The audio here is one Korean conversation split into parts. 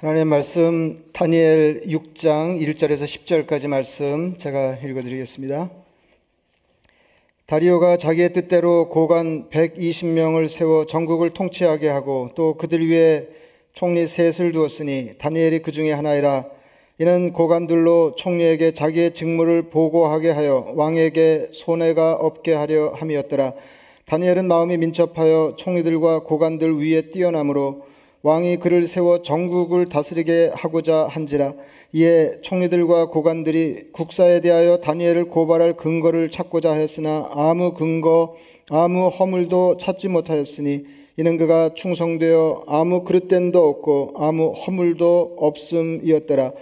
하나님의 말씀 다니엘 6장 1절에서 10절까지 말씀 제가 읽어드리겠습니다. 다리오가 자기의 뜻대로 고관 120명을 세워 전국을 통치하게 하고 또 그들 위에 총리 셋을 두었으니 다니엘이 그 중에 하나이라 이는 고관들로 총리에게 자기의 직무를 보고하게 하여 왕에게 손해가 없게 하려 함이었더라. 다니엘은 마음이 민첩하여 총리들과 고관들 위에 뛰어나므로 왕이 그를 세워 전국을 다스리게 하고자 한지라. 이에 총리들과 고관들이 국사에 대하여 다니엘을 고발할 근거를 찾고자 하였으나 아무 근거 아무 허물도 찾지 못하였으니 이는 그가 충성되어 아무 그릇됨도 없고 아무 허물도 없음이었더라.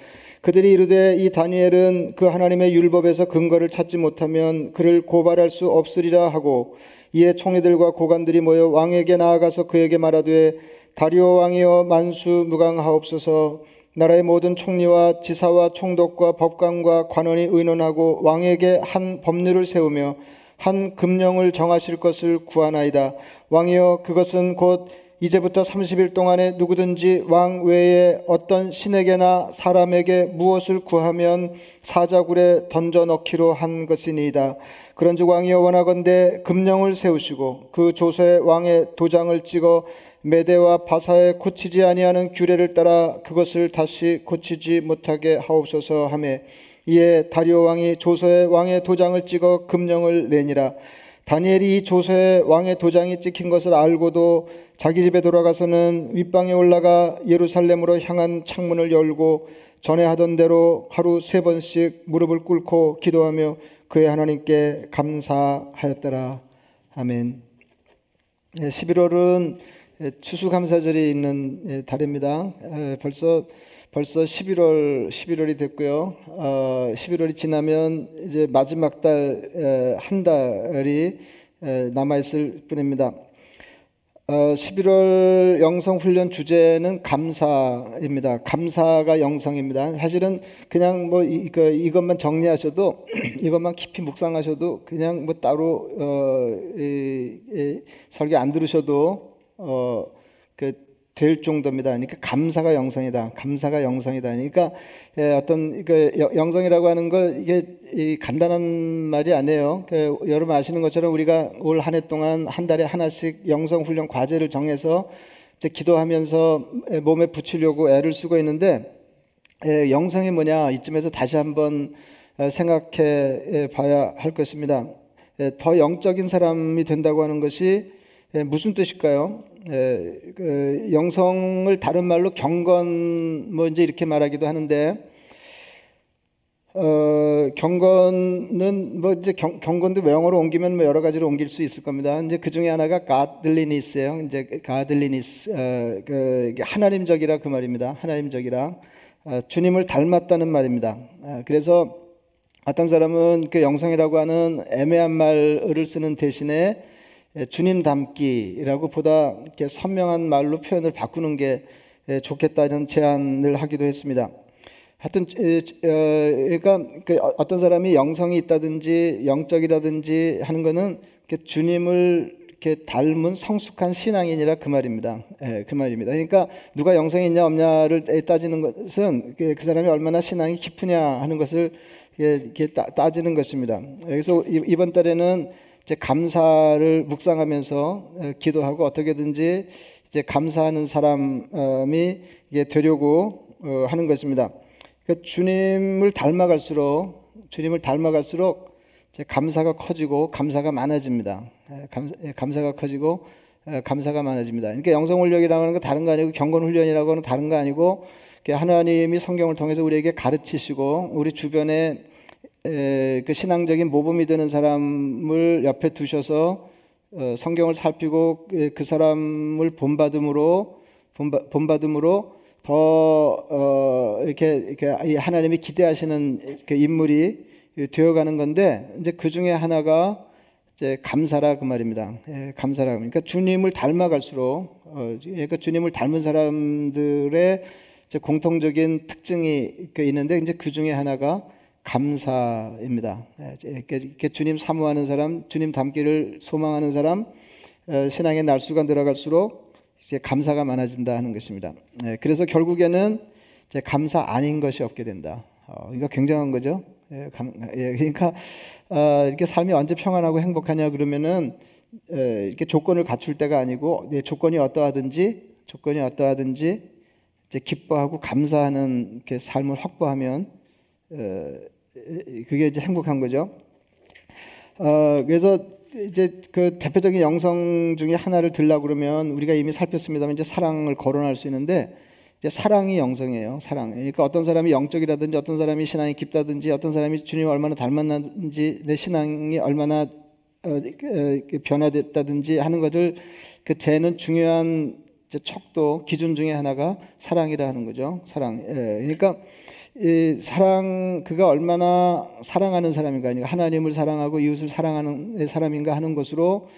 그들이 이르되 이 다니엘은 그 하나님의 율법에서 근거를 찾지 못하면 그를 고발할 수 없으리라 하고 이에 총리들과 고관들이 모여 왕에게 나아가서 그에게 말하되 다리오 왕이여 만수 무강하옵소서 나라의 모든 총리와 지사와 총독과 법관과 관원이 의논하고 왕에게 한 법률을 세우며 한 금령을 정하실 것을 구하나이다. 왕이여 그것은 곧 이제부터 30일 동안에 누구든지 왕 외에 어떤 신에게나 사람에게 무엇을 구하면 사자굴에 던져 넣기로 한 것이니이다. 그런즉 왕이여 원하건대 금령을 세우시고 그 조서에 왕의 도장을 찍어 메대와 바사에 고치지 아니하는 규례를 따라 그것을 다시 고치지 못하게 하옵소서 하매 이에 다리오 왕이 조서에 왕의 도장을 찍어 금령을 내니라 다니엘이 이 조서에 왕의 도장이 찍힌 것을 알고도 자기 집에 돌아가서는 윗방에 올라가 예루살렘으로 향한 창문을 열고 전에 하던 대로 하루 세 번씩 무릎을 꿇고 기도하며 그의 하나님께 감사하였더라. 아멘. 11월은 예, 추수감사절이 있는 예, 달입니다. 예, 벌써 벌써 11월 11월이 됐고요. 11월이 어, 지나면 이제 마지막 달 한 달이 남아 있을 뿐입니다. 11월 어, 영성 훈련 주제는 감사입니다. 감사가 영성입니다. 사실은 그냥 뭐 이, 그, 이것만 정리하셔도 이것만 깊이 묵상하셔도 그냥 뭐 따로 어, 이, 이, 설교 안 들으셔도 어, 그, 될 정도입니다. 그러니까 감사가 영성이다. 감사가 영성이다. 그러니까 예, 어떤 그 영성이라고 하는 거 이게 간단한 말이 아니에요. 그 여러분 아시는 것처럼 우리가 올 한 해 동안 한 달에 하나씩 영성 훈련 과제를 정해서 이제 기도하면서 몸에 붙이려고 애를 쓰고 있는데 예, 영성이 뭐냐 이쯤에서 다시 한번 어, 생각해 봐야 할 것입니다. 예, 더 영적인 사람이 된다고 하는 것이 예, 무슨 뜻일까요? 예, 그 영성을 다른 말로 경건 뭐 이제 이렇게 말하기도 하는데 어, 경건은 뭐 이제 경, 경건도 외형으로 옮기면 뭐 여러 가지로 옮길 수 있을 겁니다. 이제 그 중에 하나가 가들리니스예요. 이제 가들리니스 어, 그 하나님적이라 그 말입니다. 하나님적이라 어, 주님을 닮았다는 말입니다. 어, 그래서 어떤 사람은 그 영성이라고 하는 애매한 말을 쓰는 대신에 예, 주님 닮기라고 보다 이렇게 선명한 말로 표현을 바꾸는 게 예, 좋겠다는 제안을 하기도 했습니다. 하여튼 그러니까 그 어떤 사람이 영성이 있다든지 영적이라든지 하는 거는 주님을 이렇게 닮은 성숙한 신앙인이라 그 말입니다. 예, 그 말입니다. 그러니까 누가 영성이 있냐 없냐를 따지는 것은 그 사람이 얼마나 신앙이 깊으냐 하는 것을 이렇게 따지는 것입니다. 그래서 이번 달에는 이제 감사를 묵상하면서 어, 기도하고 어떻게든지 이제 감사하는 사람이 되려고 어, 하는 것입니다. 그러니까 주님을 닮아갈수록 주님을 닮아갈수록 감사가 커지고 감사가 많아집니다. 예, 예, 감사 가 커지고 어, 감사가 많아집니다. 그러니까 영성 훈련이라고 하는 거 다른 거 아니고 경건 훈련이라고 하는 다른 거 아니고 하나님이 성경을 통해서 우리에게 가르치시고 우리 주변에 그 신앙적인 모범이 되는 사람을 옆에 두셔서 어, 성경을 살피고 그 사람을 본받음으로 본받음으로 더 어, 이렇게, 이렇게 하나님이 기대하시는 그 인물이 되어가는 건데 이제 그 중에 하나가 이제 감사라 그 말입니다. 예, 감사라 그러니까 주님을 닮아갈수록 어, 그러니까 주님을 닮은 사람들의 공통적인 특징이 그 있는데 이제 그 중에 하나가 감사입니다. 예, 이렇게 주님 사모하는 사람, 주님 닮기를 소망하는 사람, 어, 신앙의 날수가 늘어갈수록 이제 감사가 많아진다 하는 것입니다. 예, 그래서 결국에는 이제 감사 아닌 것이 없게 된다. 어, 이거 굉장한 거죠. 예, 감, 예, 그러니까 어, 이렇게 삶이 언제 평안하고 행복하냐 그러면은 예, 이렇게 조건을 갖출 때가 아니고 예, 조건이 어떠하든지 조건이 어떠하든지 이제 기뻐하고 감사하는 이렇게 삶을 확보하면 어, 그게 이제 행복한 거죠. 어, 그래서 이제 그 대표적인 영성 중에 하나를 들라 그러면 우리가 이미 살폈습니다만 이제 사랑을 거론할 수 있는데 이제 사랑이 영성이에요. 사랑. 그러니까 어떤 사람이 영적이라든지 어떤 사람이 신앙이 깊다든지 어떤 사람이 주님 얼마나 닮았는지 내 신앙이 얼마나 어, 어, 변화됐다든지 하는 것을 그 재는 중요한 척도 기준 중에 하나가 사랑이라 하는 거죠. 사랑. 예, 그러니까 이 사랑 그가 얼마나 사랑하는 사람인가 그러니까 하나님을 사랑하고 이웃을 사랑하는 사람인가 하는 것으로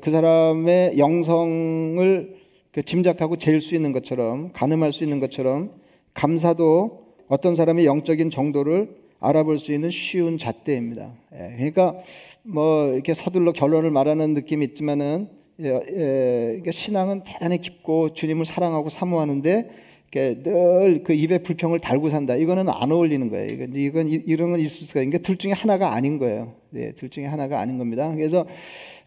그 사람의 영성을 그 짐작하고 재일 수 있는 것처럼 가늠할 수 있는 것처럼 감사도 어떤 사람의 영적인 정도를 알아볼 수 있는 쉬운 잣대입니다. 예, 그러니까 뭐 이렇게 서둘러 결론을 말하는 느낌이 있지만은 예, 예, 신앙은 대단히 깊고 주님을 사랑하고 사모하는데 늘그 입에 불평을 달고 산다. 이거는 안 어울리는 거예요. 이건, 이건 이런 건 있을 수가. 그러니까 둘 중에 하나가 아닌 거예요. 네, 둘 중에 하나가 아닌 겁니다. 그래서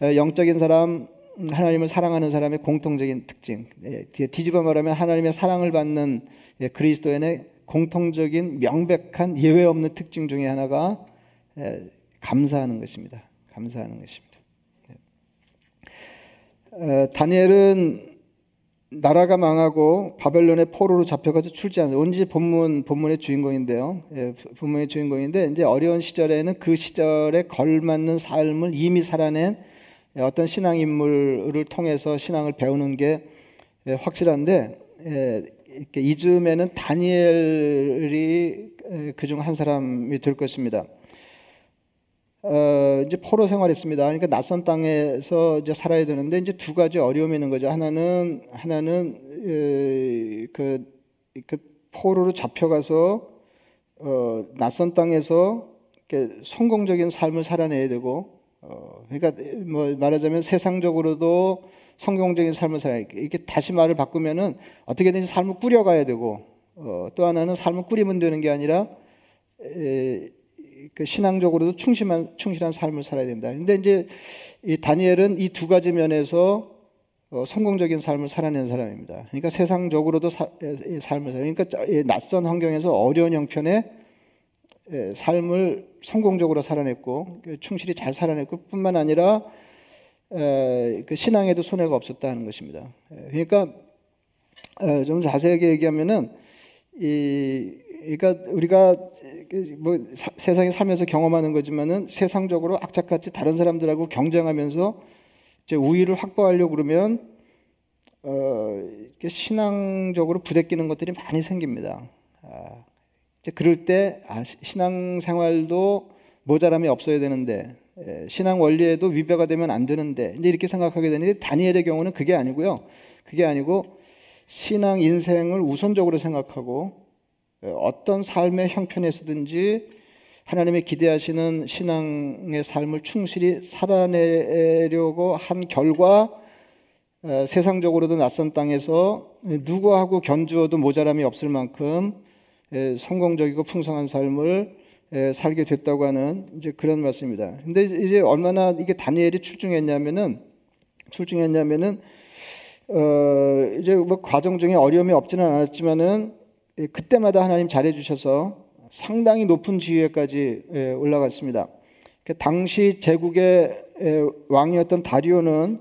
어, 영적인 사람, 하나님을 사랑하는 사람의 공통적인 특징. 예, 뒤집어 말하면 하나님의 사랑을 받는 예, 그리스도인의 공통적인 명백한 예외 없는 특징 중에 하나가 예, 감사하는 것입니다. 감사하는 것입니다. 어, 다니엘은 나라가 망하고 바벨론의 포로로 잡혀가지고 출제한 언제 본문 본문의 주인공인데요. 예, 본문의 주인공인데 이제 어려운 시절에는 그 시절에 걸맞는 삶을 이미 살아낸 어떤 신앙 인물을 통해서 신앙을 배우는 게 예, 확실한데 예, 이즈음에는 다니엘이 그중 한 사람이 될 것입니다. 어, 이제 포로 생활했습니다. 그러니까 낯선 땅에서 이제 살아야 되는데 이제 두 가지 어려움이 있는 거죠. 하나는 하나는 에, 그, 그 포로로 잡혀가서 어, 낯선 땅에서 이렇게 성공적인 삶을 살아내야 되고, 어, 그러니까 뭐 말하자면 세상적으로도 성공적인 삶을 살아야 이렇게 다시 말을 바꾸면은 어떻게든지 삶을 꾸려가야 되고, 어, 또 하나는 삶을 꾸리면 되는 게 아니라 에, 그 신앙적으로도 충실한 충실한 삶을 살아야 된다. 근데 이제 이 다니엘은 이 두 가지 면에서 어, 성공적인 삶을 살아낸 사람입니다. 그러니까 세상적으로도 사, 삶을 그러니까 낯선 환경에서 어려운 형편의 삶을 성공적으로 살아냈고 그 충실히 잘 살아냈고 뿐만 아니라 에, 그 신앙에도 손해가 없었다는 것입니다. 그러니까 에, 좀 자세하게 얘기하면은 이 그러니까 우리가 뭐 세상에 살면서 경험하는 거지만은 세상적으로 악착같이 다른 사람들하고 경쟁하면서 이제 우위를 확보하려고 그러면 어, 신앙적으로 부대끼는 것들이 많이 생깁니다. 아, 이제 그럴 때 아, 신앙 생활도 모자람이 없어야 되는데 예, 신앙 원리에도 위배가 되면 안 되는데 이제 이렇게 생각하게 되는데 다니엘의 경우는 그게 아니고요. 그게 아니고 신앙 인생을 우선적으로 생각하고 어떤 삶의 형편에서든지 하나님의 기대하시는 신앙의 삶을 충실히 살아내려고 한 결과 세상적으로도 낯선 땅에서 누구하고 견주어도 모자람이 없을 만큼 성공적이고 풍성한 삶을 살게 됐다고 하는 이제 그런 말씀입니다. 근데 이제 얼마나 이게 다니엘이 출중했냐면은 출중했냐면은 어 이제 뭐 과정 중에 어려움이 없지는 않았지만은 예, 그때마다 하나님 잘해 주셔서 상당히 높은 지위에까지 예, 올라갔습니다. 그 당시 제국의 예, 왕이었던 다리오는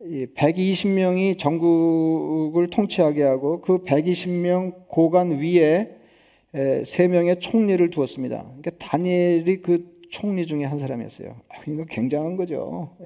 120명이 전국을 통치하게 하고 그 120명 고관 위에 3명의 총리를 두었습니다. 그러니까 다니엘이 그 총리 중에 한 사람이었어요. 아, 이거 굉장한 거죠.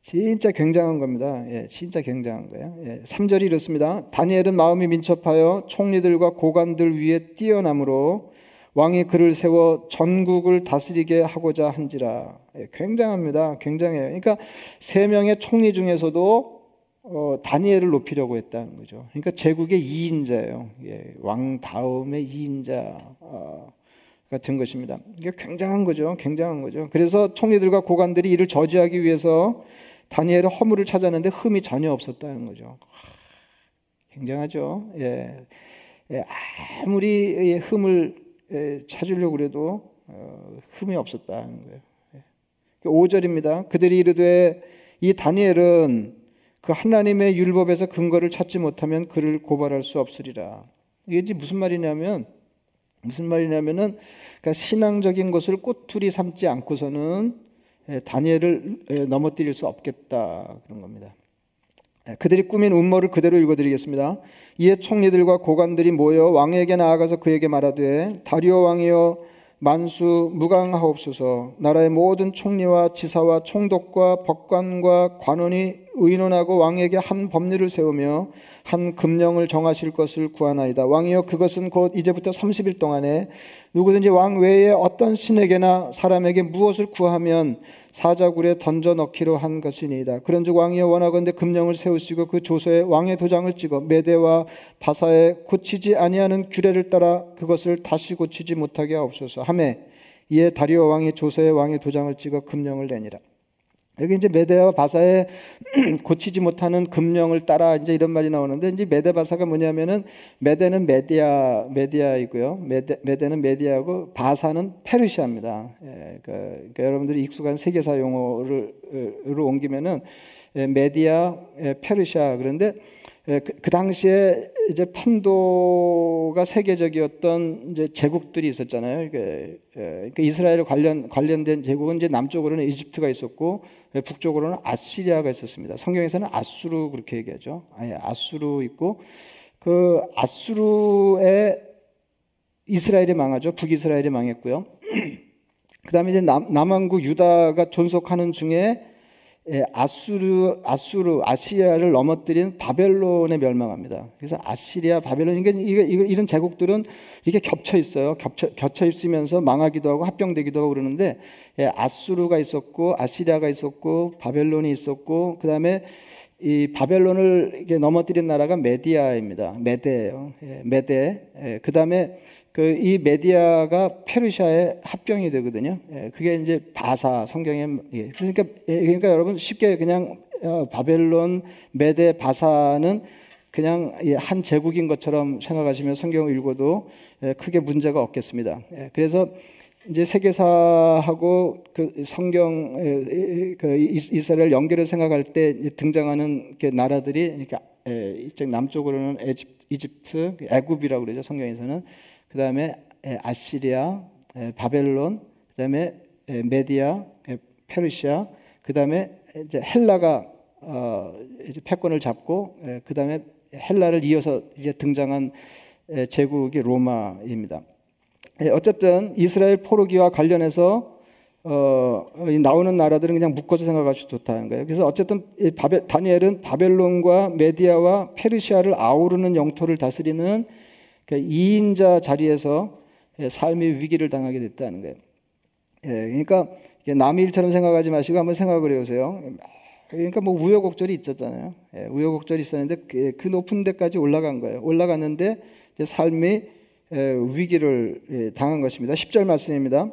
예, 진짜 굉장한 겁니다. 예, 진짜 굉장한 거예요. 예, 3절이 이렇습니다. 다니엘은 마음이 민첩하여 총리들과 고관들 위에 뛰어남으로 왕이 그를 세워 전국을 다스리게 하고자 한지라. 예, 굉장합니다. 굉장해요. 그러니까 세 명의 총리 중에서도 어, 다니엘을 높이려고 했다는 거죠. 그러니까 제국의 2인자예요. 예, 왕 다음의 2인자. 어, 같은 것입니다. 이게 굉장한 거죠. 굉장한 거죠. 그래서 총리들과 고관들이 이를 저지하기 위해서 다니엘은 허물을 찾았는데 흠이 전혀 없었다는 거죠. 굉장하죠. 예. 예, 아무리 흠을 예, 찾으려고 그래도 어, 흠이 없었다는 거예요. 5절입니다. 그들이 이르되 이 다니엘은 그 하나님의 율법에서 근거를 찾지 못하면 그를 고발할 수 없으리라. 이게 무슨 말이냐면 무슨 말이냐면은 그러니까 신앙적인 것을 꼬투리 삼지 않고서는 예, 다니엘을 예, 넘어뜨릴 수 없겠다 그런 겁니다. 예, 그들이 꾸민 음모를 그대로 읽어드리겠습니다. 이에 총리들과 고관들이 모여 왕에게 나아가서 그에게 말하되 다리오 왕이여 만수 무강하옵소서 나라의 모든 총리와 지사와 총독과 법관과 관원이 의논하고 왕에게 한 법률을 세우며 한 금령을 정하실 것을 구하나이다. 왕이여 그것은 곧 이제부터 30일 동안에 누구든지 왕 외에 어떤 신에게나 사람에게 무엇을 구하면 사자굴에 던져 넣기로 한 것이니이다. 그런즉 왕이여 원하건대 금령을 세우시고 그 조서에 왕의 도장을 찍어 메대와 바사에 고치지 아니하는 규례를 따라 그것을 다시 고치지 못하게 하옵소서. 하매 이에 다리오 왕이 조서에 왕의 도장을 찍어 금령을 내니라. 여기 이제 메대와 바사에 고치지 못하는 금령을 따라 이제 이런 말이 나오는데 이제 메대 바사가 뭐냐면은 메대는 메디아 메디아이고요. 메대 메대는 메디아고 바사는 페르시아입니다. 예, 그, 그러니까 여러분들이 익숙한 세계사 용어를 으로 옮기면은 예, 메디아, 예, 페르시아 그런데 예, 그, 그, 당시에 이제 판도가 세계적이었던 이제 제국들이 있었잖아요. 예, 그 이스라엘 관련 관련된 제국은 이제 남쪽으로는 이집트가 있었고 예, 북쪽으로는 아시리아가 있었습니다. 성경에서는 아수르 그렇게 얘기하죠. 아예 아수르 있고 그 아수르에 이스라엘이 망하죠. 북이스라엘이 망했고요. 그다음에 이제 남, 남왕국 유다가 존속하는 중에 예, 아수르, 아수르, 아시리아를 넘어뜨린 바벨론에 멸망합니다. 그래서 아시리아, 바벨론, 이게, 이게, 이런 제국들은 이게 겹쳐 있어요. 겹쳐, 겹쳐 있으면서 망하기도 하고 합병되기도 하고 그러는데, 예, 아수르가 있었고, 아시리아가 있었고, 바벨론이 있었고, 그 다음에 이 바벨론을 이게 넘어뜨린 나라가 메디아입니다. 메데예요. 예, 메데. 예, 그 다음에 그 이 메디아가 페르시아의 합병이 되거든요. 예, 그게 이제 바사 성경에 예, 그러니까 예, 그러니까 여러분 쉽게 그냥 어, 바벨론, 메데, 바사는 그냥 한 제국인 것처럼 생각하시면 성경을 읽어도 크게 문제가 없겠습니다. 그래서 이제 세계사하고 그 성경 그 이스라엘 연결을 생각할 때 등장하는 나라들이 그러니까 이쪽 남쪽으로는 이집트, 애굽이라고 그러죠 성경에서는 그 다음에 아시리아, 바벨론, 그 다음에 메디아, 페르시아, 그 다음에 이제 헬라가 어 이제 패권을 잡고 그 다음에 헬라를 이어서 이제 등장한 제국이 로마입니다. 어쨌든 이스라엘 포로기와 관련해서 어, 나오는 나라들은 그냥 묶어서 생각하셔도 좋다는 거예요. 그래서 어쨌든 바벨, 다니엘은 바벨론과 메디아와 페르시아를 아우르는 영토를 다스리는 그 2인자 자리에서 삶의 위기를 당하게 됐다는 거예요. 예, 그러니까 남의 일처럼 생각하지 마시고 한번 생각을 해보세요. 그러니까 뭐 우여곡절이 있었잖아요. 예, 우여곡절이 있었는데 그, 그 높은 데까지 올라간 거예요. 올라갔는데 위기를 예, 당한 것입니다. 10절 말씀입니다.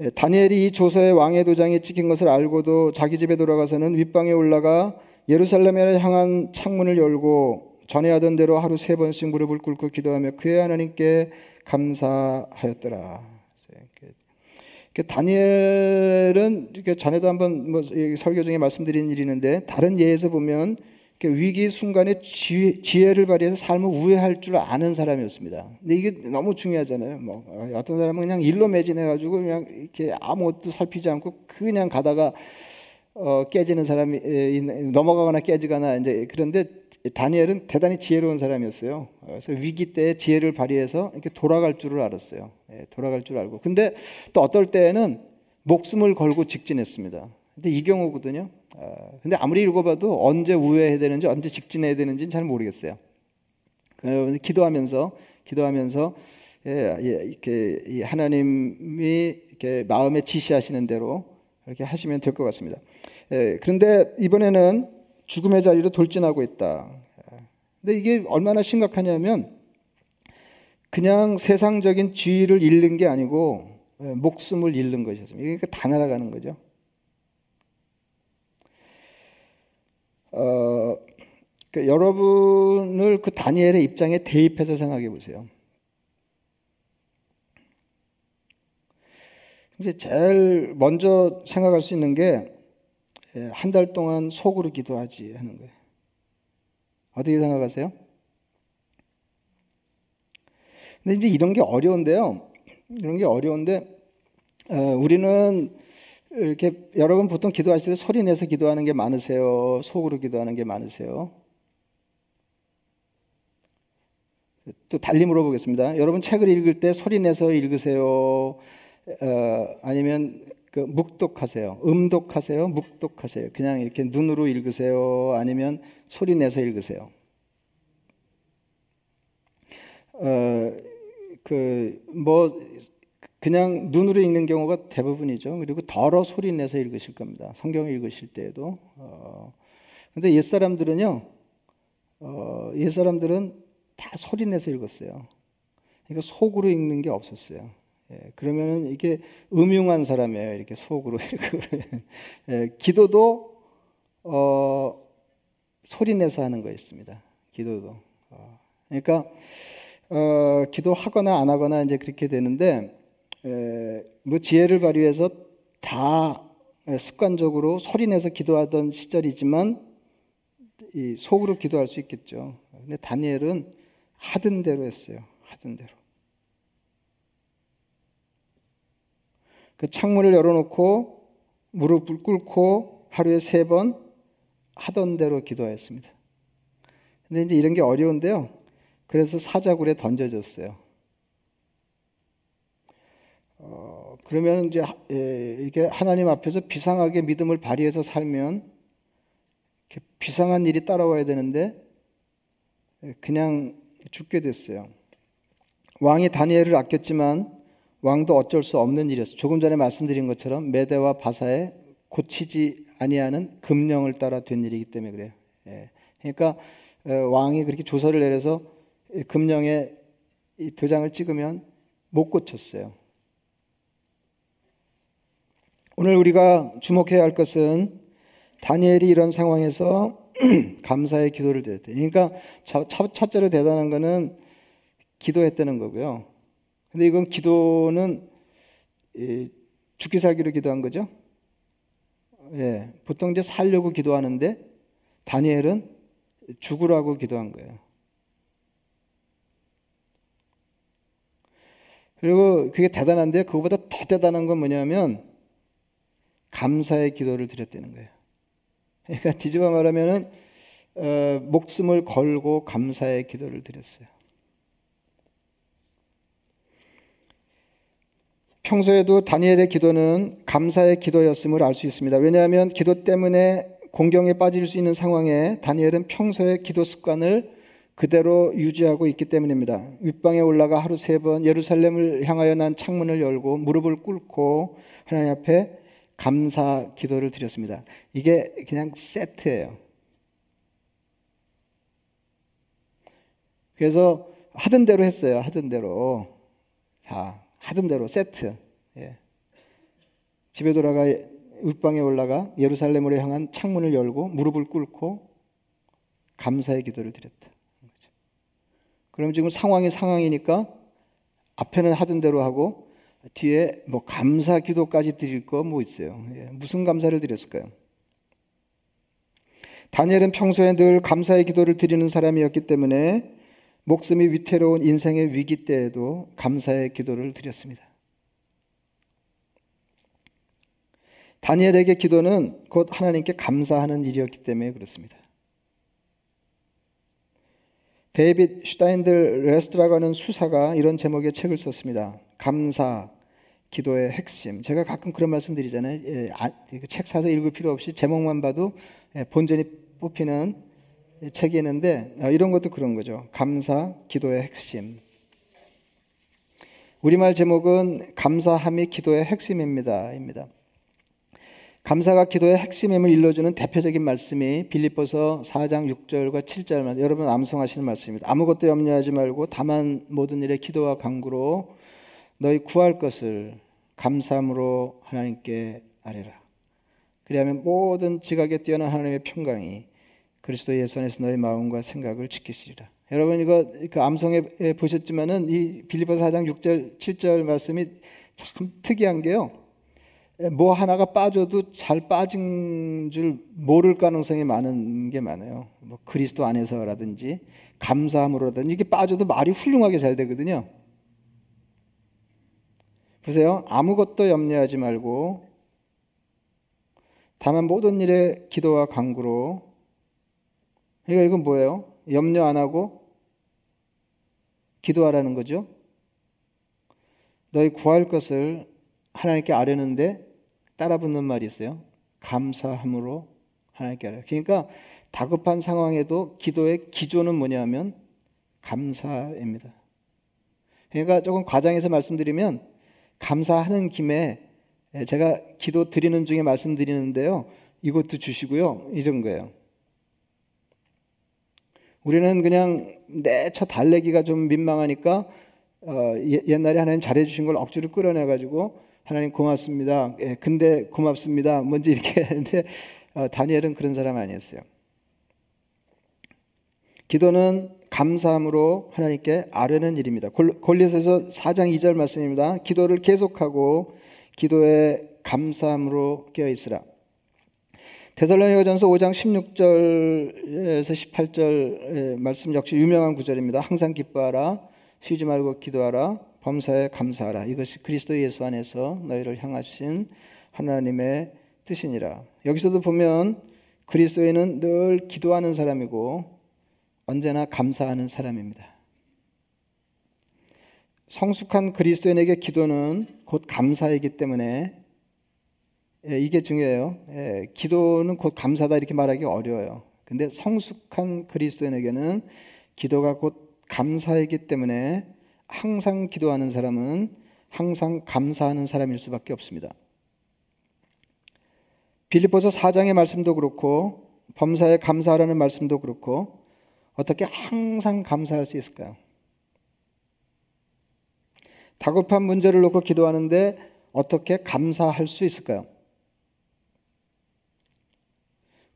예, 다니엘이 이 조서의 왕의 도장에 찍힌 것을 알고도 자기 집에 돌아가서는 윗방에 올라가 예루살렘에 향한 창문을 열고 전에 하던 대로 하루 세 번씩 무릎을 꿇고 기도하며 그의 하나님께 감사하였더라. 다니엘은 전에도 한번 뭐 설교 중에 말씀드린 일이 있는데 다른 예에서 보면 위기 순간에 지혜 를 발휘해서 삶을 우회할 줄 아는 사람이었습니다. 근데 이게 너무 중요하잖아요. 뭐 어떤 사람은 그냥 일로 매진해가지고 그냥 이렇게 아무것도 살피지 않고 그냥 가다가 어, 깨지는 사람이 넘어가거나 깨지거나 이제 그런데 다니엘은 대단히 지혜로운 사람이었어요. 그래서 위기 때 지혜를 발휘해서 이렇게 돌아갈 줄을 알았어요. 예, 돌아갈 줄 알고. 근데 또 어떨 때는 목숨을 걸고 직진했습니다. 근데 이 경우거든요. 아, 근데 아무리 읽어봐도 언제 우회해야 되는지 언제 직진해야 되는지는 잘 모르겠어요. 기도하면서 기도하면서 예, 예, 이렇게 하나님이 이렇게 마음에 지시하시는 대로 이렇게 하시면 될 것 같습니다. 예, 그런데 이번에는 죽음의 자리로 돌진하고 있다. 근데 이게 얼마나 심각하냐면 그냥 세상적인 지위를 잃는 게 아니고 예, 목숨을 잃는 것이었습니다. 그러니까 다 날아가는 거죠. 어, 그 여러분을 그 다니엘의 입장에 대입해서 생각해 보세요. 이제 제일 먼저 생각할 수 있는 게 한달 예, 동안 속으로 기도하지 하는 거예요. 어떻게 생각하세요? 근데 이제 이런 게 어려운데요. 이런 게 어려운데 어, 우리는 이렇게 여러분 보통 기도하실 때 소리 내서 기도하는 게 많으세요? 속으로 기도하는 게 많으세요? 또 달리 물어보겠습니다. 여러분 책을 읽을 때 소리 내서 읽으세요? 어, 아니면 그 묵독하세요? 음독하세요? 묵독하세요? 그냥 이렇게 눈으로 읽으세요? 아니면 소리 내서 읽으세요? 어, 그 뭐 그냥 눈으로 읽는 경우가 대부분이죠. 그리고 덜어 소리 내서 읽으실 겁니다. 성경을 읽으실 때에도. 어, 근데 옛 사람들은요, 어, 옛 사람들은 다 소리 내서 읽었어요. 그러니까 속으로 읽는 게 없었어요. 예, 그러면은 이게 음흉한 사람이에요. 이렇게 속으로 예, 기도도 어, 소리 내서 하는 거였습니다. 기도도. 어, 그러니까 어, 기도하거나 안 하거나 이제 그렇게 되는데 에, 뭐 지혜를 발휘해서 다 습관적으로 소리 내서 기도하던 시절이지만 이 속으로 기도할 수 있겠죠. 근데 다니엘은 하던 대로 했어요. 하던 대로. 그 창문을 열어놓고 무릎을 꿇고 하루에 세 번 하던 대로 기도했습니다. 근데 이제 이런 게 어려운데요. 그래서 사자굴에 던져졌어요. 어, 그러면 이제 예, 이렇게 하나님 앞에서 비상하게 믿음을 발휘해서 살면 비상한 일이 따라와야 되는데 예, 그냥 죽게 됐어요. 왕이 다니엘을 아꼈지만 왕도 어쩔 수 없는 일이었어요. 조금 전에 말씀드린 것처럼 메대와 바사에 고치지 아니하는 금령을 따라 된 일이기 때문에 그래요. 예. 그러니까 어, 왕이 그렇게 조서를 내려서 금령에 도장을 찍으면 못 고쳤어요. 오늘 우리가 주목해야 할 것은 다니엘이 이런 상황에서 감사의 기도를 드렸대. 그러니까 첫째로 대단한 것은 기도했다는 거고요. 근데 이건 기도는 죽기 살기로 기도한 거죠. 예, 보통 이제 살려고 기도하는데 다니엘은 죽으라고 기도한 거예요. 그리고 그게 대단한데 그거보다 더 대단한 건 뭐냐면 감사의 기도를 드렸다는 거예요. 그러니까 뒤집어 말하면은 어, 목숨을 걸고 감사의 기도를 드렸어요. 평소에도 다니엘의 기도는 감사의 기도였음을 알 수 있습니다. 왜냐하면 기도 때문에 공경에 빠질 수 있는 상황에 다니엘은 평소의 기도 습관을 그대로 유지하고 있기 때문입니다. 윗방에 올라가 하루 세 번 예루살렘을 향하여 난 창문을 열고 무릎을 꿇고 하나님 앞에 감사 기도를 드렸습니다. 이게 그냥 세트예요. 그래서 하던 대로 했어요. 하던 대로. 다 하던 대로 세트. 예. 집에 돌아가 윗방에 올라가 예루살렘으로 향한 창문을 열고 무릎을 꿇고 감사의 기도를 드렸다. 그럼 지금 상황이 상황이니까 앞에는 하던 대로 하고 뒤에 뭐 감사 기도까지 드릴 거 뭐 있어요. 예, 무슨 감사를 드렸을까요? 다니엘은 평소에 늘 감사의 기도를 드리는 사람이었기 때문에 목숨이 위태로운 인생의 위기 때에도 감사의 기도를 드렸습니다. 다니엘에게 기도는 곧 하나님께 감사하는 일이었기 때문에 그렇습니다. 데이빗 슈타인들 라스트라고 하는 수사가 이런 제목의 책을 썼습니다. 감사, 기도의 핵심. 제가 가끔 그런 말씀 드리잖아요. 예, 아, 책 사서 읽을 필요 없이 제목만 봐도 예, 본전이 뽑히는 책이 있는데 아, 이런 것도 그런 거죠. 감사, 기도의 핵심. 우리말 제목은 감사함이 기도의 핵심입니다. 입니다. 감사가 기도의 핵심임을 일러주는 대표적인 말씀이 빌립보서 4장 6절과 7절 여러분 암송하시는 말씀입니다. 아무것도 염려하지 말고 다만 모든 일에 기도와 간구로 너희 구할 것을 감사함으로 하나님께 아뢰라. 그리하면 모든 지각에 뛰어난 하나님의 평강이 그리스도 예수 안에서 너의 마음과 생각을 지키시리라. 여러분 이거 그 암송에 보셨지만은 이 빌리포스 4장 6절 7절 말씀이 참 특이한 게요. 뭐 하나가 빠져도 잘 빠진 줄 모를 가능성이 많은 게 많아요. 뭐 그리스도 안에서라든지 감사함으로든지 이게 빠져도 말이 훌륭하게 잘 되거든요. 보세요. 아무것도 염려하지 말고 다만 모든 일에 기도와 간구로 그러니까 이건 뭐예요? 염려 안 하고 기도하라는 거죠. 너희 구할 것을 하나님께 아뢰는데 따라 붙는 말이 있어요. 감사함으로 하나님께 아뢰. 그러니까 다급한 상황에도 기도의 기조는 뭐냐면 감사입니다. 그러니까 조금 과장해서 말씀드리면 감사하는 김에 제가 기도 드리는 중에 말씀드리는데요. 이것도 주시고요. 이런 거예요. 우리는 그냥 내저 달래기가 좀 민망하니까 어, 옛날에 하나님 잘해주신 걸 억지로 끌어내가지고 하나님 고맙습니다. 예, 근데 고맙습니다. 뭔지 이렇게 했는데 어, 다니엘은 그런 사람 아니었어요. 기도는 감사함으로 하나님께 아뢰는 일입니다. 골리서서 4장 2절 말씀입니다. 기도를 계속하고 기도에 감사함으로 깨어 있으라. 데살로니가전서 5장 16절에서 18절 말씀 역시 유명한 구절입니다. 항상 기뻐하라, 쉬지 말고 기도하라, 범사에 감사하라. 이것이 그리스도 예수 안에서 너희를 향하신 하나님의 뜻이니라. 여기서도 보면 그리스도인은 늘 기도하는 사람이고 언제나 감사하는 사람입니다. 성숙한 그리스도인에게 기도는 곧 감사이기 때문에 예, 이게 중요해요. 예, 기도는 곧 감사다 이렇게 말하기 어려워요. 근데 성숙한 그리스도인에게는 기도가 곧 감사이기 때문에 항상 기도하는 사람은 항상 감사하는 사람일 수밖에 없습니다. 빌립보서 4장의 말씀도 그렇고 범사에 감사하라는 말씀도 그렇고 어떻게 항상 감사할 수 있을까요? 다급한 문제를 놓고 기도하는데 어떻게 감사할 수 있을까요?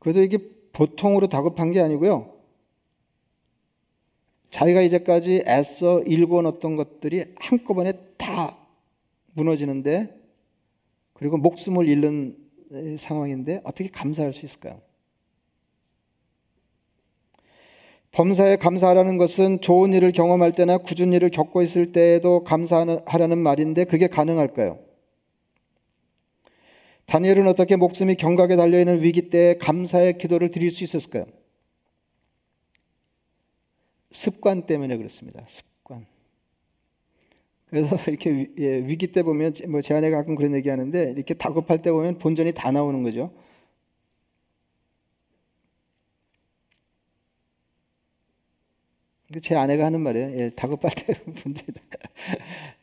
그래도 이게 보통으로 다급한 게 아니고요. 자기가 이제까지 애써 일궈놓던 것들이 한꺼번에 다 무너지는데 그리고 목숨을 잃는 상황인데 어떻게 감사할 수 있을까요? 범사에 감사하라는 것은 좋은 일을 경험할 때나 굳은 일을 겪고 있을 때에도 감사하라는 말인데 그게 가능할까요? 다니엘은 어떻게 목숨이 경각에 달려있는 위기 때 감사의 기도를 드릴 수 있었을까요? 습관 때문에 그렇습니다. 습관. 그래서 이렇게 예, 위기 때 보면 뭐제 아내가 가끔 그런 얘기 하는데 이렇게 다급할 때 보면 본전이 다 나오는 거죠. 제 아내가 하는 말이에요. 예, 다급할 때 문제다.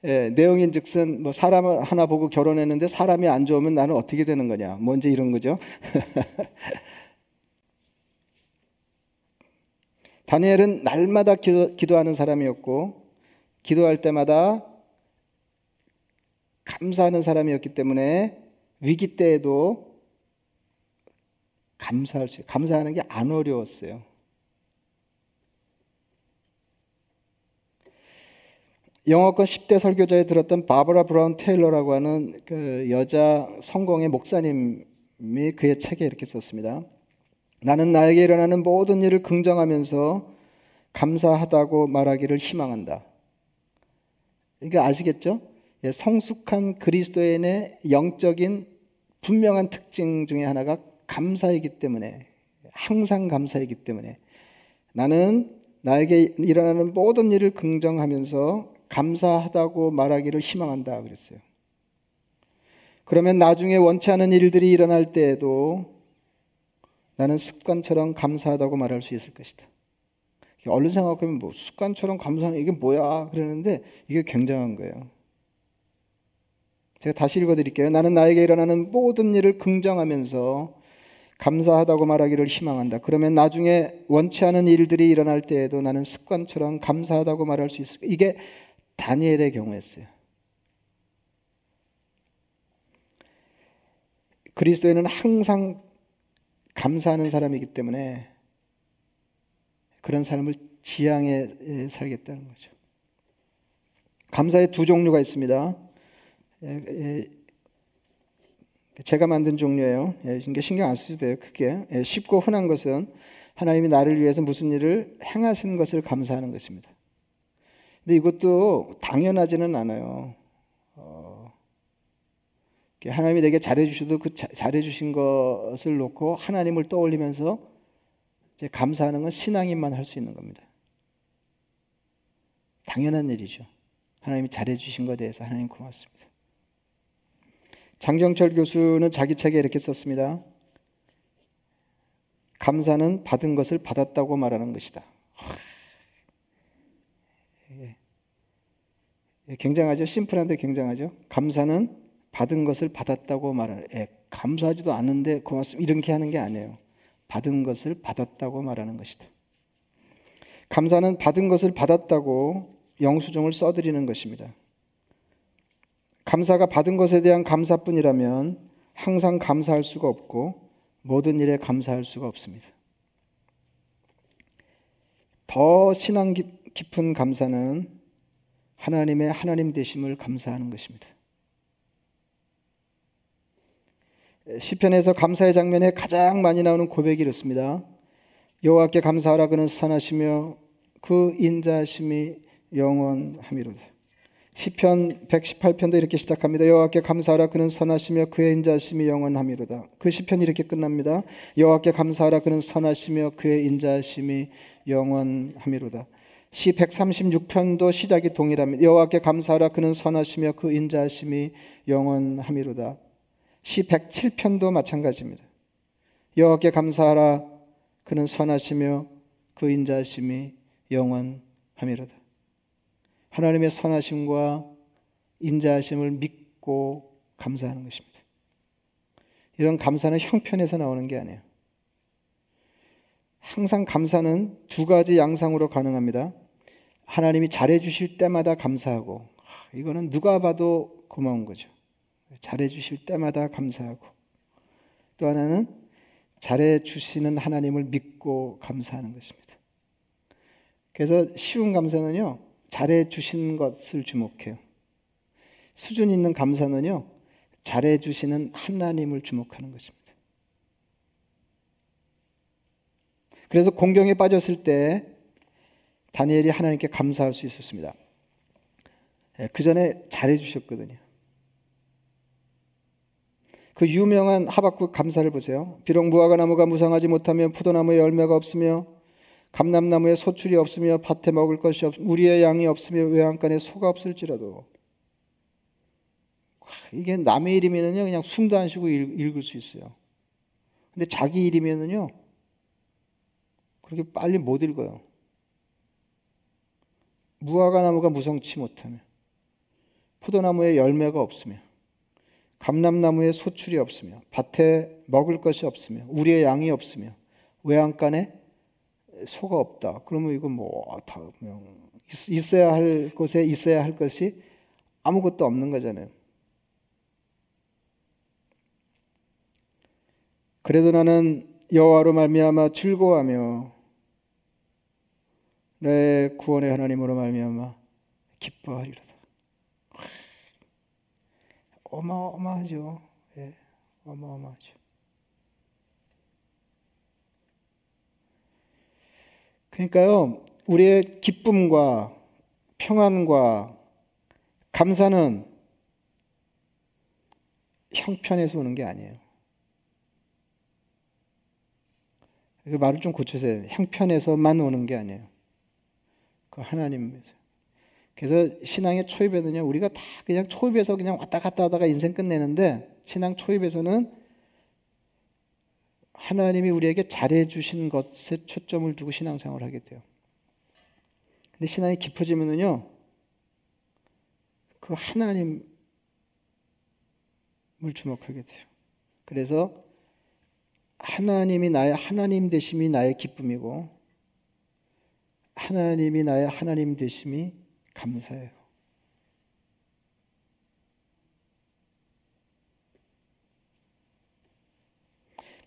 예, 내용인 즉슨 뭐 사람을 하나 보고 결혼했는데 사람이 안 좋으면 나는 어떻게 되는 거냐. 뭔지 뭐 이런 거죠. 다니엘은 날마다 기도, 기도하는 사람이었고 기도할 때마다 감사하는 사람이었기 때문에 위기 때에도 감사할 수, 감사하는 게 안 어려웠어요. 영어권 10대 설교자에 들었던 바버라 브라운 테일러라고 하는 그 여자 성공의 목사님이 그의 책에 이렇게 썼습니다. 나는 나에게 일어나는 모든 일을 긍정하면서 감사하다고 말하기를 희망한다. 이게 아시겠죠? 예, 성숙한 그리스도인의 영적인 분명한 특징 중에 하나가 감사이기 때문에 항상 감사이기 때문에 나는 나에게 일어나는 모든 일을 긍정하면서 감사하다고 말하기를 희망한다 그랬어요. 그러면 나중에 원치 않은 일들이 일어날 때에도 나는 습관처럼 감사하다고 말할 수 있을 것이다. 얼른 생각하면 뭐 습관처럼 감사하는 이게 뭐야 그러는데 이게 굉장한 거예요. 제가 다시 읽어드릴게요. 나는 나에게 일어나는 모든 일을 긍정하면서 감사하다고 말하기를 희망한다. 그러면 나중에 원치 않은 일들이 일어날 때에도 나는 습관처럼 감사하다고 말할 수 있을 이게 다니엘의 경우였어요. 그리스도에는 항상 감사하는 사람이기 때문에 그런 삶을 지향해 살겠다는 거죠. 감사의 두 종류가 있습니다. 제가 만든 종류예요. 이게 신경 안 쓰셔도 돼요. 크게 쉽고 흔한 것은 하나님이 나를 위해서 무슨 일을 행하신 것을 감사하는 것입니다. 근데 이것도 당연하지는 않아요. 어, 하나님이 내게 잘해주셔도 그 잘해주신 것을 놓고 하나님을 떠올리면서 감사하는 건 신앙인만 할 수 있는 겁니다. 당연한 일이죠. 하나님이 잘해주신 것에 대해서 하나님 고맙습니다. 장정철 교수는 자기 책에 이렇게 썼습니다. 감사는 받은 것을 받았다고 말하는 것이다. 굉장하죠. 심플한데 굉장하죠. 감사는 받은 것을 받았다고 말하는. 예, 감사하지도 않는데 고맙습니다. 이렇게 하는 게 아니에요. 받은 것을 받았다고 말하는 것이다. 감사는 받은 것을 받았다고 영수증을 써드리는 것입니다. 감사가 받은 것에 대한 감사뿐이라면 항상 감사할 수가 없고 모든 일에 감사할 수가 없습니다. 더 신앙 깊은 감사는 하나님의 하나님 되심을 감사하는 것입니다. 시편에서 감사의 장면에 가장 많이 나오는 고백이 이렇습니다. 여호와께 감사하라 그는 선하시며 그 인자심이 영원함이로다. 시편 118편도 이렇게 시작합니다. 여호와께 감사하라 그는 선하시며 그의 인자심이 영원함이로다. 그 시편이 이렇게 끝납니다. 여호와께 감사하라 그는 선하시며 그의 인자심이 영원함이로다. 시 136편도 시작이 동일합니다. 여호와께 감사하라 그는 선하시며 그 인자심이 영원함이로다. 시 107편도 마찬가지입니다. 여호와께 감사하라 그는 선하시며 그 인자심이 영원함이로다. 하나님의 선하심과 인자하심을 믿고 감사하는 것입니다. 이런 감사는 형편에서 나오는 게 아니에요. 항상 감사는 두 가지 양상으로 가능합니다. 하나님이 잘해 주실 때마다 감사하고 이거는 누가 봐도 고마운 거죠. 잘해 주실 때마다 감사하고 또 하나는 잘해 주시는 하나님을 믿고 감사하는 것입니다. 그래서 쉬운 감사는요. 잘해 주신 것을 주목해요. 수준 있는 감사는요. 잘해 주시는 하나님을 주목하는 것입니다. 그래서 공경에 빠졌을 때 다니엘이 하나님께 감사할 수 있었습니다. 예, 그 전에 잘해 주셨거든요. 그 유명한 하박국 감사를 보세요. 비록 무화과 나무가 무성하지 못하며 포도나무에 열매가 없으며 감람나무에 소출이 없으며 밭에 먹을 것이 없, 우리의 양이 없으며 외양간에 소가 없을지라도 이게 남의 일이면은요 그냥 숨도 안 쉬고 읽 을 수 있어요. 근데 자기 일이면은요 그렇게 빨리 못 읽어요. 무화과 나무가 무성치 못하며 포도나무에 열매가 없으며 감람나무에 소출이 없으며 밭에 먹을 것이 없으며 우리의 양이 없으며 외양간에 소가 없다. 그러면 이거 뭐다 있어야 할 곳에 있어야 할 것이 아무것도 없는 거잖아요. 그래도 나는 여호와로 말미암아 즐거워하며 내 구원의 하나님으로 말미암아 기뻐하리로다. 어마어마하죠. 예, 어마어마하죠. 그러니까요, 우리의 기쁨과 평안과 감사는 형편에서 오는 게 아니에요. 그 말을 좀 고쳐서 형편에서만 오는 게 아니에요. 그 하나님에서. 그래서 신앙의 초입에는요, 우리가 다 그냥 초입에서 그냥 왔다 갔다 하다가 인생 끝내는데, 신앙 초입에서는 하나님이 우리에게 잘해 주신 것에 초점을 두고 신앙생활을 하게 돼요. 근데 신앙이 깊어지면은요, 그 하나님을 주목하게 돼요. 그래서 하나님이 나의 하나님 되심이 나의 기쁨이고, 하나님이 나의 하나님 되심이 감사해요.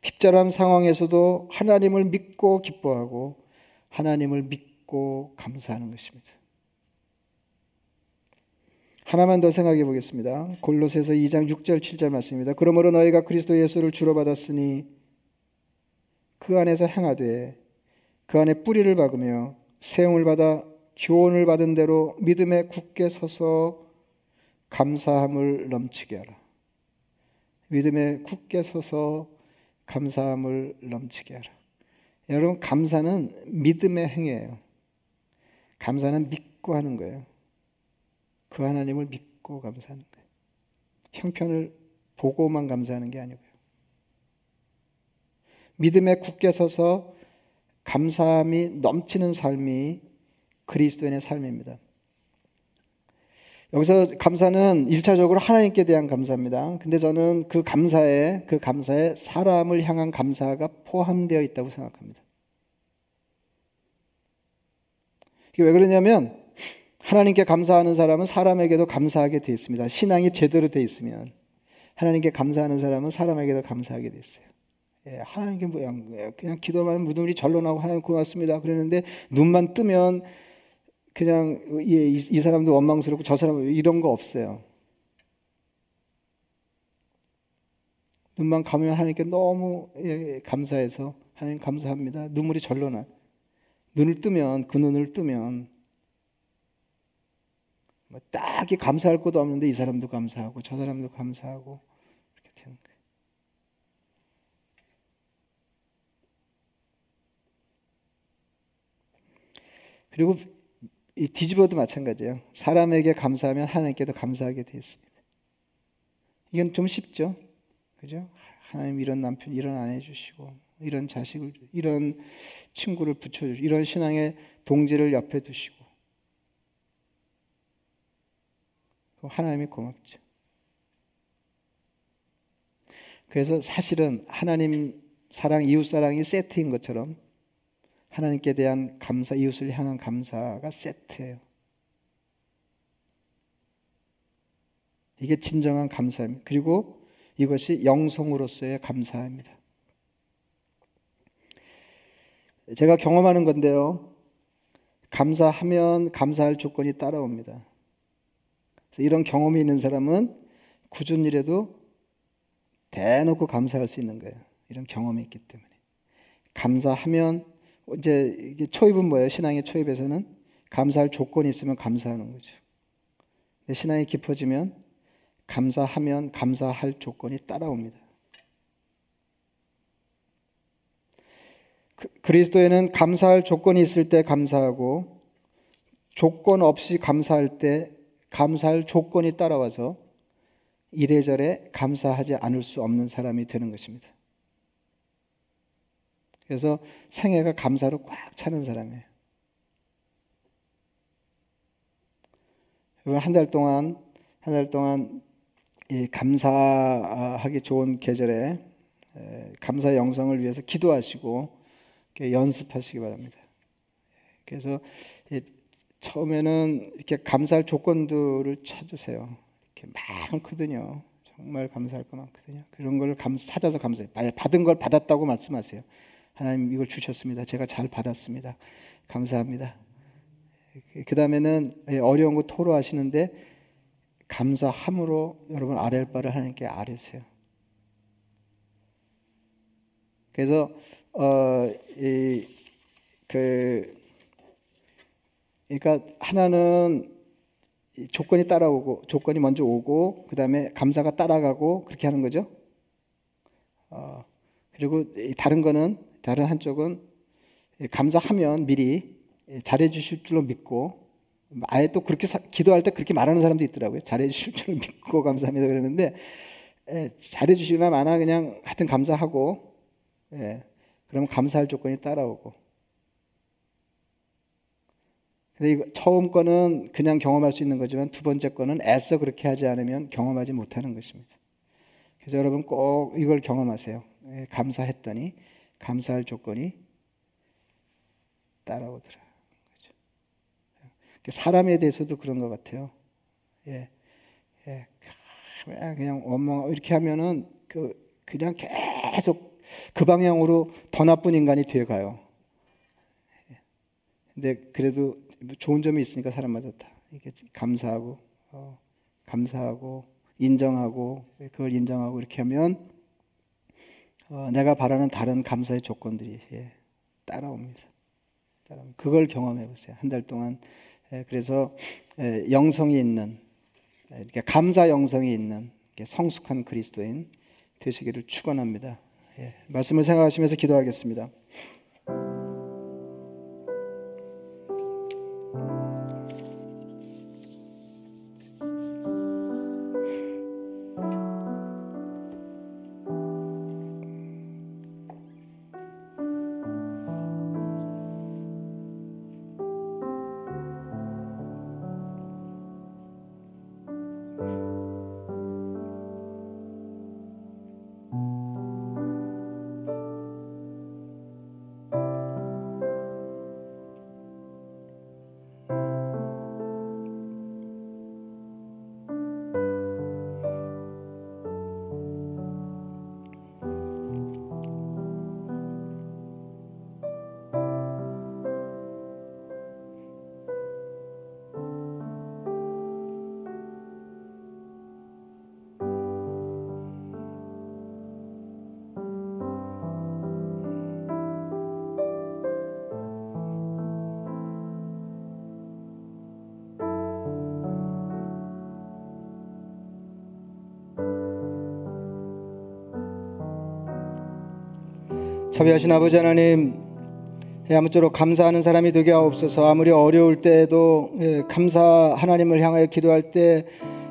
핍절한 상황에서도 하나님을 믿고 기뻐하고 하나님을 믿고 감사하는 것입니다. 하나만 더 생각해 보겠습니다. 골로새서 2장 6절 7절 말씀입니다. 그러므로 너희가 그리스도 예수를 주로 받았으니 그 안에서 행하되 그 안에 뿌리를 박으며 세움을 받아 교훈을 받은 대로 믿음에 굳게 서서 감사함을 넘치게 하라. 믿음에 굳게 서서 감사함을 넘치게 하라. 여러분 감사는 믿음의 행위예요. 감사는 믿고 하는 거예요. 그 하나님을 믿고 감사하는 거예요. 형편을 보고만 감사하는 게 아니고요. 믿음에 굳게 서서 감사함이 넘치는 삶이 그리스도인의 삶입니다. 여기서 감사는 일차적으로 하나님께 대한 감사입니다. 근데 저는 그 감사에, 그 감사에 사람을 향한 감사가 포함되어 있다고 생각합니다. 이게 왜 그러냐면, 하나님께 감사하는 사람은 사람에게도 감사하게 되어 있습니다. 신앙이 제대로 되어 있으면, 하나님께 감사하는 사람은 사람에게도 감사하게 되어 있어요. 예, 하나님께 뭐 그냥 기도만 무덤이 절로 나고 하나님 고맙습니다. 그러는데 눈만 뜨면 그냥 이, 이 사람도 원망스럽고 저 사람 이런 거 없어요. 눈만 감으면 하나님께 너무 예, 감사해서 하나님 감사합니다. 눈물이 절로 나. 눈을 뜨면 그 눈을 뜨면 뭐 딱히 감사할 것도 없는데 이 사람도 감사하고 저 사람도 감사하고 이렇게 되는 거예요. 그리고 이 뒤집어도 마찬가지예요. 사람에게 감사하면 하나님께도 감사하게 되어 있습니다. 이건 좀 쉽죠. 그죠? 하나님 이런 남편, 이런 아내 주시고, 이런 자식을, 이런 친구를 붙여 주시고, 이런 신앙의 동지를 옆에 두시고. 하나님이 고맙죠. 그래서 사실은 하나님 사랑, 이웃 사랑이 세트인 것처럼 하나님께 대한 감사, 이웃을 향한 감사가 세트예요. 이게 진정한 감사입니다. 그리고 이것이 영성으로서의 감사입니다. 제가 경험하는 건데요. 감사하면 감사할 조건이 따라옵니다. 이런 경험이 있는 사람은 굳은 일에도 대놓고 감사할 수 있는 거예요. 이런 경험이 있기 때문에. 감사하면 이제 초입은 뭐예요? 신앙의 초입에서는 감사할 조건이 있으면 감사하는 거죠. 신앙이 깊어지면 감사하면 감사할 조건이 따라옵니다. 그, 그리스도에는 감사할 조건이 있을 때 감사하고 조건 없이 감사할 때 감사할 조건이 따라와서 이래저래 감사하지 않을 수 없는 사람이 되는 것입니다. 그래서 생애가 감사로 꽉 차는 사람이에요. 한 달 동안 한 달 동안 감사하기 좋은 계절에 감사 영성을 위해서 기도하시고 연습하시기 바랍니다. 그래서 처음에는 이렇게 감사할 조건들을 찾으세요. 이렇게 많거든요. 정말 감사할 거 많거든요. 그런 걸 찾아서 감사해요. 받은 걸 받았다고 말씀하세요. 하나님 이걸 주셨습니다. 제가 잘 받았습니다. 감사합니다. 그 다음에는 어려운 거 토로하시는데 감사함으로 여러분 아랠 바를 하나님께 아뢰세요. 그래서 어, 이, 그, 그러니까 하나는 조건이 따라오고 조건이 먼저 오고 그 다음에 감사가 따라가고 그렇게 하는 거죠. 어, 그리고 다른 거는 다른 한쪽은 감사하면 미리 잘해 주실 줄로 믿고 아예 또 그렇게 사, 기도할 때 그렇게 말하는 사람도 있더라고요. 잘해 주실 줄로 믿고 감사합니다 그러는데 예, 잘해 주시면 많아 그냥 하여튼 감사하고 예, 그러면 감사할 조건이 따라오고 근데 이거 처음 거는 그냥 경험할 수 있는 거지만 두 번째 거는 애써 그렇게 하지 않으면 경험하지 못하는 것입니다. 그래서 여러분 꼭 이걸 경험하세요. 예, 감사했더니 감사할 조건이 따라오더라. 그렇죠? 사람에 대해서도 그런 것 같아요. 예, 예, 그냥 원망 이렇게 하면은 그 그냥 계속 그 방향으로 더 나쁜 인간이 되어 가요. 근데 그래도 좋은 점이 있으니까 사람마다 다 이렇게 감사하고 어, 감사하고 인정하고 그걸 인정하고 이렇게 하면 어, 내가 바라는 다른 감사의 조건들이 예, 따라옵니다. 따라옵니다. 그걸 경험해 보세요. 한 달 동안 예, 그래서 예, 영성이 있는 예, 이렇게 감사 영성이 있는 성숙한 그리스도인 되시기를 축원합니다. 예, 말씀을 생각하시면서 기도하겠습니다. 자비하신 아버지 하나님, 예, 아무쪼록 감사하는 사람이 되게 하옵소서. 아무리 어려울 때에도 예, 감사 하나님을 향하여 기도할 때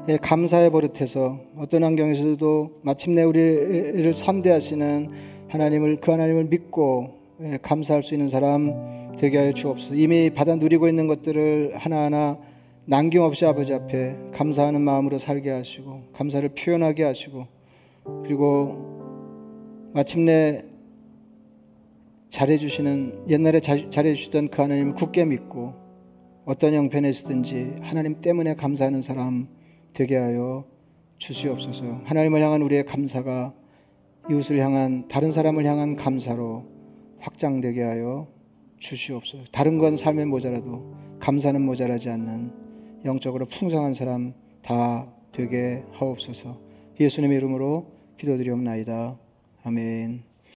예, 감사의 버릇해서 어떤 환경에서도 마침내 우리를 선대하시는 하나님을 그 하나님을 믿고 예, 감사할 수 있는 사람 되게 하여 주옵소서. 이미 받아 누리고 있는 것들을 하나하나 남김없이 아버지 앞에 감사하는 마음으로 살게 하시고 감사를 표현하게 하시고 그리고 마침내 잘해주시는 옛날에 자, 잘해주시던 그 하나님을 굳게 믿고 어떤 형편에서든지 하나님 때문에 감사하는 사람 되게 하여 주시옵소서. 하나님을 향한 우리의 감사가 이웃을 향한 다른 사람을 향한 감사로 확장되게 하여 주시옵소서. 다른 건 삶에 모자라도 감사는 모자라지 않는 영적으로 풍성한 사람 다 되게 하옵소서. 예수님의 이름으로 기도드리옵나이다. 아멘.